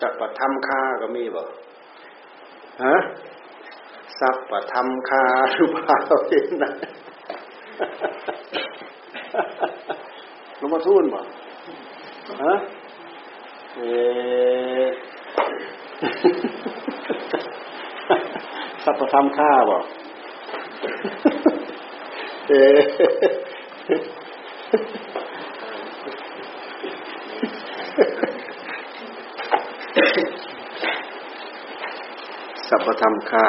สัพพธรรมคาก็มีบ่ฮะสัพพธรรมค่าหรือเปล่าเห็นนะลงมาทุ่นบ่ฮะเอสัพพธรรมคาบ่เอ สัพพธรรมค่า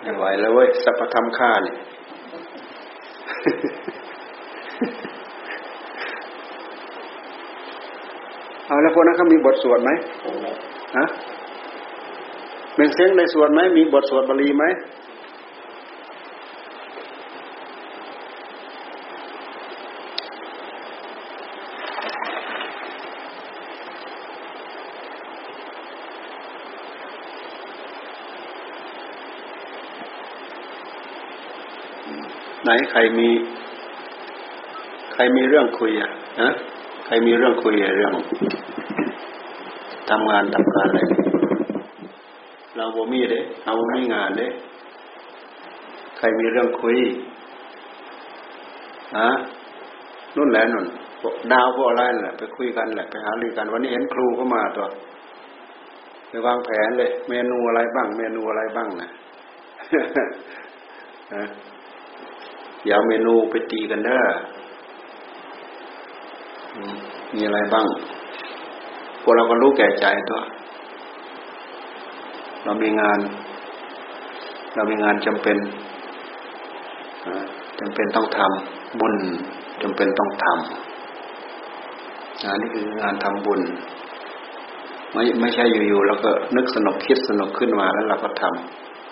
ไม่ไหวแล้วเว้ยสัพพธรรมค่าเนี่ยเอาแล้วคนนั้นเขามีบทสวดไหม เบ่งเสียงในสวดไหมมีบทสวดบาลีไหมไหนใครมีใครมีเรื่องคุยอะนะใครมีเรื่องคุยเรื่องทำงานทำการอะไร เราบ่มีเด้เราบ่มีงานเด้ใครมีเรื่องคุยฮะนุ่นแหละนุ่นดาวพวกอะไรแหละไปคุยกันแหละไปหารือกัน วันนี้เห็นครูเข้ามาตัวไปวางแผนเลย เมนูอะไรบ้าง เมนูอะไรบ้างนะอย่าเมนูไปตีกันเด้อมีอะไรบ้างพวกเราก็รู้แก่ใจตัว เรามีงาน เรามีงานจำเป็นจำเป็นต้องทำบุญจำเป็นต้องทำงานนี้คืองานทำบุญ ไม่ไม่ใช่อยู่ๆแล้วก็นึกสนุกคิดสนุกขึ้นมาแล้วเราก็ท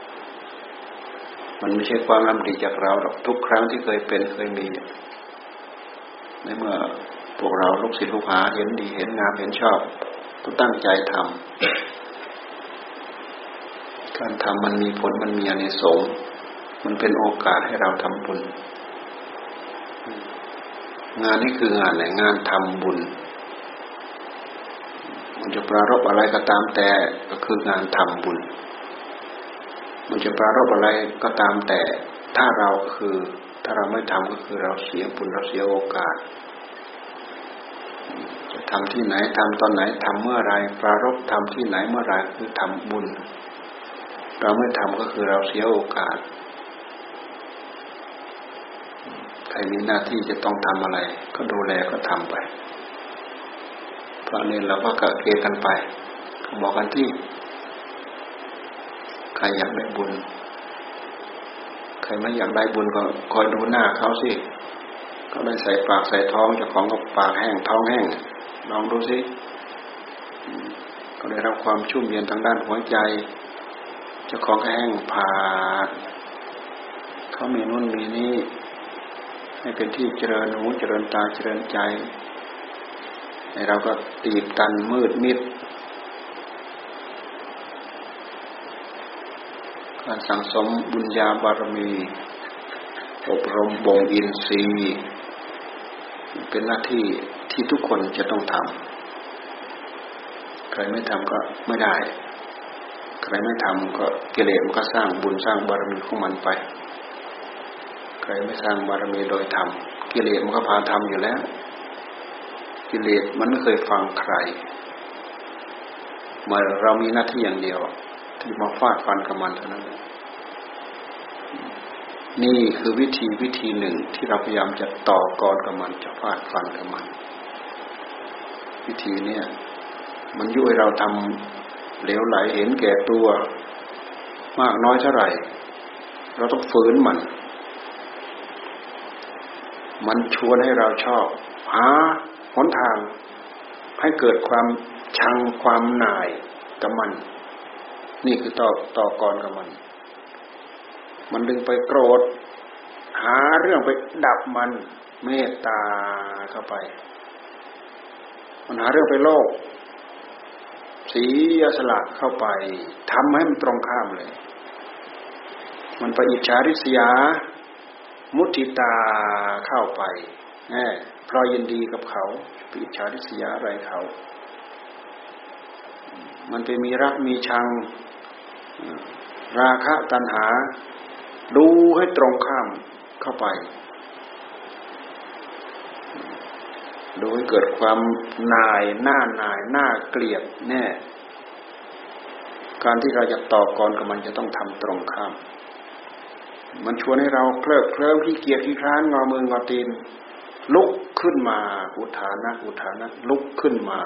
ำมันไม่ใช่ความรำดีจากเราหรอกทุกครั้งที่เคยเป็นเคยมีในเมื่อพวกเราลูกศิษย์ลูกหาเห็นดีเห็นงามเห็นชอบก็ตั้งใจทำ การทำมันมีผลมันมีอานิสงส์มันเป็นโอกาสให้เราทำบุญ งานนี้คืองานไหนงานทำบุญ มันจะปรารบอะไรก็ตามแต่ก็คืองานทำบุญ มันจะปรารบอะไรก็ตามแต่ ถ้าเราคือ ถ้าเราไม่ทำก็คือเราเสียบุญเราเสียโอกาสจะทำที่ไหนทำตอนไหนทำเมื่อไรปรารบทำที่ไหนเมื่อไรคือทำบุญ เราไม่ทำก็คือเราเสียโอกาส ใครมีหน้าที่จะต้องทำอะไร ก็ดูแลก็ทำไป เพราะนี้เราก็กะเกกันไปบอกกันที่ ใครอยากได้บุญ ใครไม่อยากได้บุญก็คอยดูหน้าเขาสิก็ได้ใส่ปากใส่ท้องเจ้าของก็ปากแห้งท้องแห้งลองดูสิก็ได้รับความชุ่มเย็นทางด้านหัวใจ จ้าของแห้งผาดเขามีนู่นมีนี่ให้เป็นที่เจริญหูเจริญตาเจริญใจในเราก็ตีบตันมืดมิดการสั่งสมบุญญาบารมี อบรมบ่งอินทรีย์เป็นหน้าที่ที่ทุกคนจะต้องทำใครไม่ทำก็ไม่ได้ รไม่ทำก็กิเลสมันก็สร้างบุญสร้างบารมีของมันไป ใครไม่สร้างบารมีโดยทำกิเลสมันก็พาทำอยู่แล้ว กิเลสมันไม่เคยฟังใครเมื่อเรามีหน้าที่อย่างเดียว ที่มาฟาดฟันกับมันเท่านั้นนี่คือวิธีวิธีหนึ่งที่เราพยายามจะต่อกรกับมันจะฟาดฟันกับมัน วิธีเนี้ยมันยุ่ยเราทำ เหลวไหลเห็นแก่ตัว มากน้อยเท่าไหร่ เราต้องฝืนมัน มันชวนให้เราชอบ หาหนทาง ให้เกิดความชังความหน่ายกับมัน นี่คือต่อต่อกรกับมัน มันดึงไปโกรธ หาเรื่องไปดับมันเมตตาเข้าไป มันหาเรื่องไปโลภ เสียสละเข้าไปทำให้มันตรงข้ามเลย มันไปอิจฉาริษยา มุติตาเข้าไปแน่พลอยยินดีกับเขาไปอิจฉาริษยาอะไรเขา มันไปมีรักมีชัง ราคะตัณหา ดูให้ตรงข้ามเข้าไป โดยเกิดความนายหน้านายหน้าเกลียดแน่ การที่เราจะต่อกรกับมันจะต้องทำตรงข้าม มันชวนให้เราเคลิบเคลิ้มที่เกียจที่คร้านงอมืองอตีน ลุกขึ้นมา อุทานะ อุทานะ ลุกขึ้นมา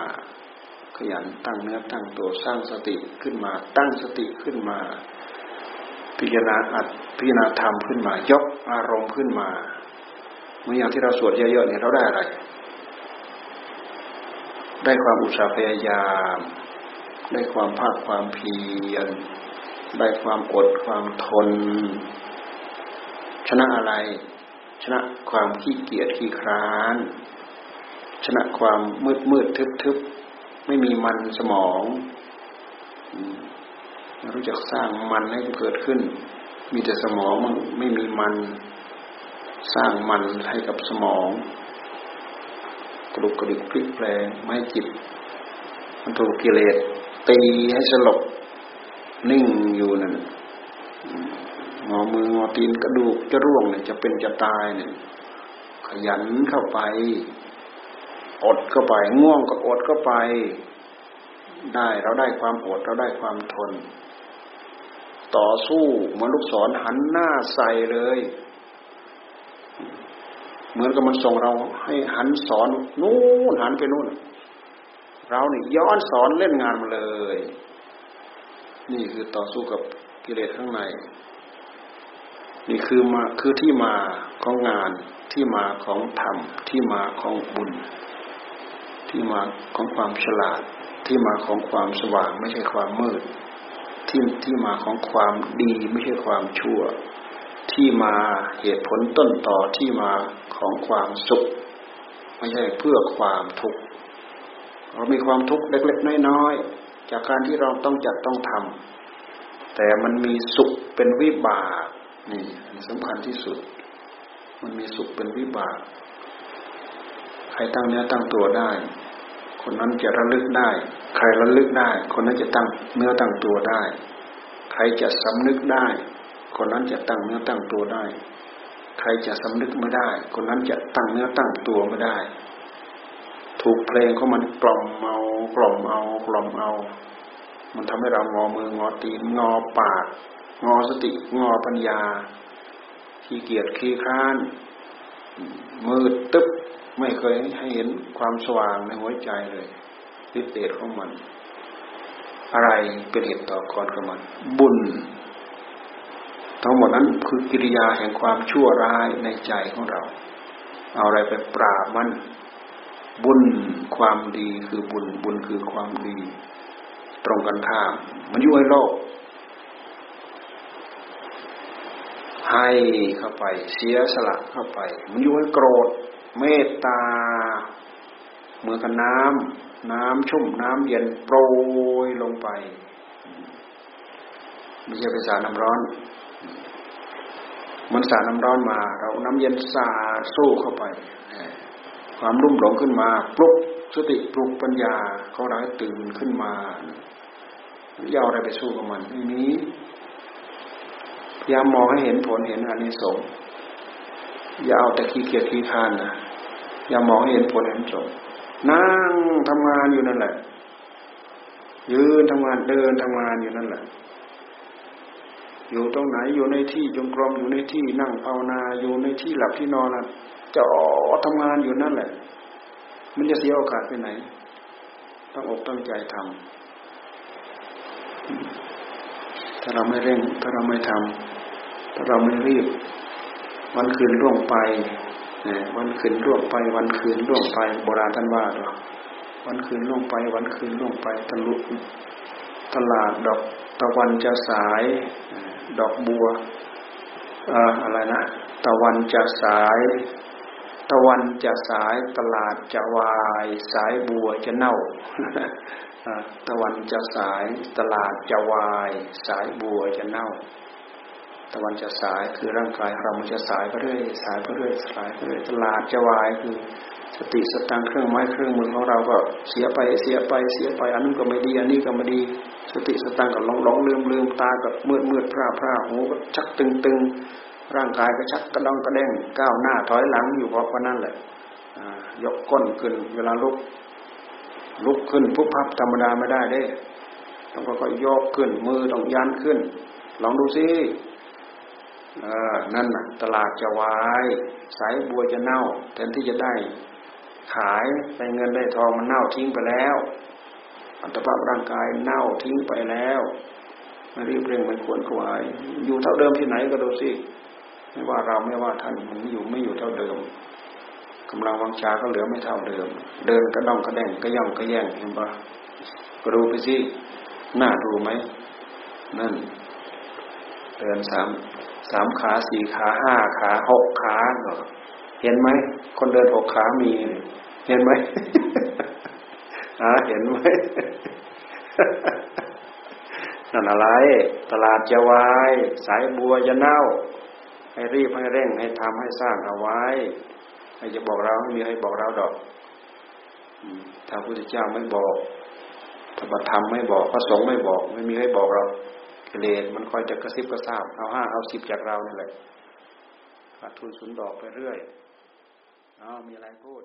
ขยันตั้งเนื้อตั้งตัวสร้างสติขึ้นมา ตั้งสติขึ้นมา พิจารณาอัดพิจารณาธรรมขึ้นมา ยกอารมณ์ขึ้นมาเมื่ออย่างที่เราสวดเยอะๆเนี่ยเราได้อะไร ได้ความอุตสาห์พยายาม ได้ความภาคความเพียร ได้ความอดความทน ชนะอะไร ชนะความขี้เกียจขี้คร้าน ชนะความมืดมืดทึบทึบไม่มีมันสมอง รู้จักสร้างมันให้เกิดขึ้น มีแต่สมองมันไม่มีมัน สร้างมันให้กับสมอง กรุกกระดิกพลิกแปลงไม่จิต มันถูกกิเลสตีให้สลบนิ่งอยู่นั่นงอมืองอตีนกระดูกจะร่วงเนี่ยจะเป็นจะตายเนี่ย ขยันเข้าไป อดเข้าไป ง่วงก็อดเข้าไป ได้เราได้ความอดเราได้ความทน ต่อสู้มันลูกศรหันหน้าใส่เลย เหมือนกับมันส่งเราให้หันสอนนู่นหันไปนู่น เราเนี่ย้อนสอนเล่นงานมาเลย นี่คือต่อสู้กับกิเลสข้างใน นี่คือมาคือที่มาของงานที่มาของธรรม ที่มาของบุญ ที่มาของความฉลาด ที่มาของความสว่างไม่ใช่ความมืด ที่ที่มาของความดีไม่ใช่ความชั่ว ที่มาเหตุผลต้นต่อที่มาของความสุข ไม่ใช่เพื่อความทุกข์เรามีความทุกข์เล็กๆน้อยๆจากการที่เราต้องจัดต้องทำแต่มันมีสุขเป็นวิบากนี่สำคัญที่สุด มันมีสุขเป็นวิบาก ใครตั้งเนื้อตั้งตัวได้ คนนั้นจะระลึกได้ ใครระลึกได้ คนนั้นจะตั้งเนื้อตั้งตัวได้ ใครจะสำนึกได้ คนนั้นจะตั้งเนื้อตั้งตัวได้ ใครจะสำนึกไม่ได้ คนนั้นจะตั้งเนื้อตั้งตัวไม่ได้ ถูกเพลงเขามันกล่อมเมากล่อมเอากล่อมเอา มันทำให้เรางอมืองอตีนงอปาก งอสติงอปัญญาขี้เกียจขี้ค้านมืดตึ๊บไม่เคยให้เห็นความสว่างในหัวใจเลยฤทธิ์เดชของมัน อะไรเป็นเหตุต่อกรกับมัน บุญ ทั้งหมดนั้นคือกิริยาแห่งความชั่วร้ายในใจของเรา เอาอะไรไปปราบมันบุญความดีคือบุญบุญคือความดี ตรงกันข้ามมันยุ่ยโลก ให้เข้าไป เสียสละเข้าไป มันยุ่ยโกรธ เมตตาเหมือนกับน้ำน้ำชุ่มน้ำเย็นโปรยลงไปไม่ใช่ไปสาน้ำร้อน มันสาน้ำร้อนมา เราน้ำเย็นสาสู้เข้าไป ความรุ่มหลงขึ้นมาปลุกสติปลุกปัญญาเขาเราให้ตื่นขึ้นมาอย่าอะไรไปสู้กับมันไม่มีพยายามมองให้เห็นผลเห็นอานิสงส์อย่าเอาแต่ขี้เกียจขี้คานนะอย่ามองให้เห็นผลเห็นผลนั่งทำงานอยู่นั่นแหละยืนทำงานเดินทำงานอยู่นั่นแหละ อยู่ตรงไหนอยู่ในที่จงกรมอยู่ในที่นั่งภาวนาอยู่ในที่หลับที่นอนนะจะออทำงานอยู่นั่นแหละ มันจะเสียโอกาสไปไหน ต้องอกตั้งใจทำถ้าเราไม่เร่ง ถ้าเราไม่ทำถ้าเราไม่รีบ วันคืนล่วงไปวันคืนล่วงไป วันคืนล่วงไปโบราณท่านว่าหรอวันคืนล่วงไป วันคืนล่วงไปตลุตลาดดอกตะวันจะสาย ดอกบัวอะไรนะ ตะวันจะสาย ตะวันจะสายตลาดจะวาย สายบัวจะเน่าตะวันจะสายตลาดจะวาย สายบัวจะเน่า ตะวันจะสายคือร่างกายเรามันจะสายไปเรื่อยสายไปเรื่อยสายไปเรื่อยตลาดจะวายคือ สติสตังเครื่องไม้เครื่องมือของเราก็เสียไปเสียไปเสียไปอันนู้นก็ไม่ดีอันนี้ก็ไม่ดี สติสตังก็หลงหลงลืมลืมตาก็มืดมืดพร่าพร่าหูก็ชักตึงตึงร่างกายก็ชักกระดองกระเด้งก้าวหน้าถอยหลังอยู่เพราะนั้นแหละยกก้นขึ้น เวลาลุก ลุกขึ้นพุบพับธรรมดาไม่ได้เด้ต้องก็ยกขึ้นมือต้องยันขึ้น ลองดูสินั่นน่ะตลาดจะวาย สายบัวจะเน่าแทนที่จะได้ ขายได้เงินได้ทองมันเน่าทิ้งไปแล้ว อัตภาพร่างกายเน่าทิ้งไปแล้วไม่รีบเร่งไม่ควรควาย อยู่เท่าเดิมที่ไหนก็ดูสิไม่ว่าเราไม่ว่าท่านมันอยู่ไม่อยู่เท่าเดิมกำลังวังชาก็เหลือไม่เท่าเดิม เดินกระดองกระแดงก็ย่องก็แย่งเห็นปะก็ดูไปสิหน่าดูไหมนั่น เดินสามสามขาสี่ขาห้าขาหกขาเนาะ เห็นไหมคนเดินหกขามี เห็นไหมอ่าเห็นไหมนั่นอะไรตลาดจะวาย สายบัวจะเน่า ให้รีบให้เร่งให้ทำให้สร้างเอาไว้ใครจะบอกเราไม่มีให้บอกเราดอกถ้าพระพุทธเจ้าไม่บอกถ้าบัตธรรมไม่บอกพระสงฆ์ไม่บอก ไม่มีให้บอกเรากิเลสมันคอยจะกระซิบกระซาบเอาห้าเอาสิบจากเรานี่แหละขาดทุนสุนดอกไปเรื่อย อ้าวมีอะไรพูด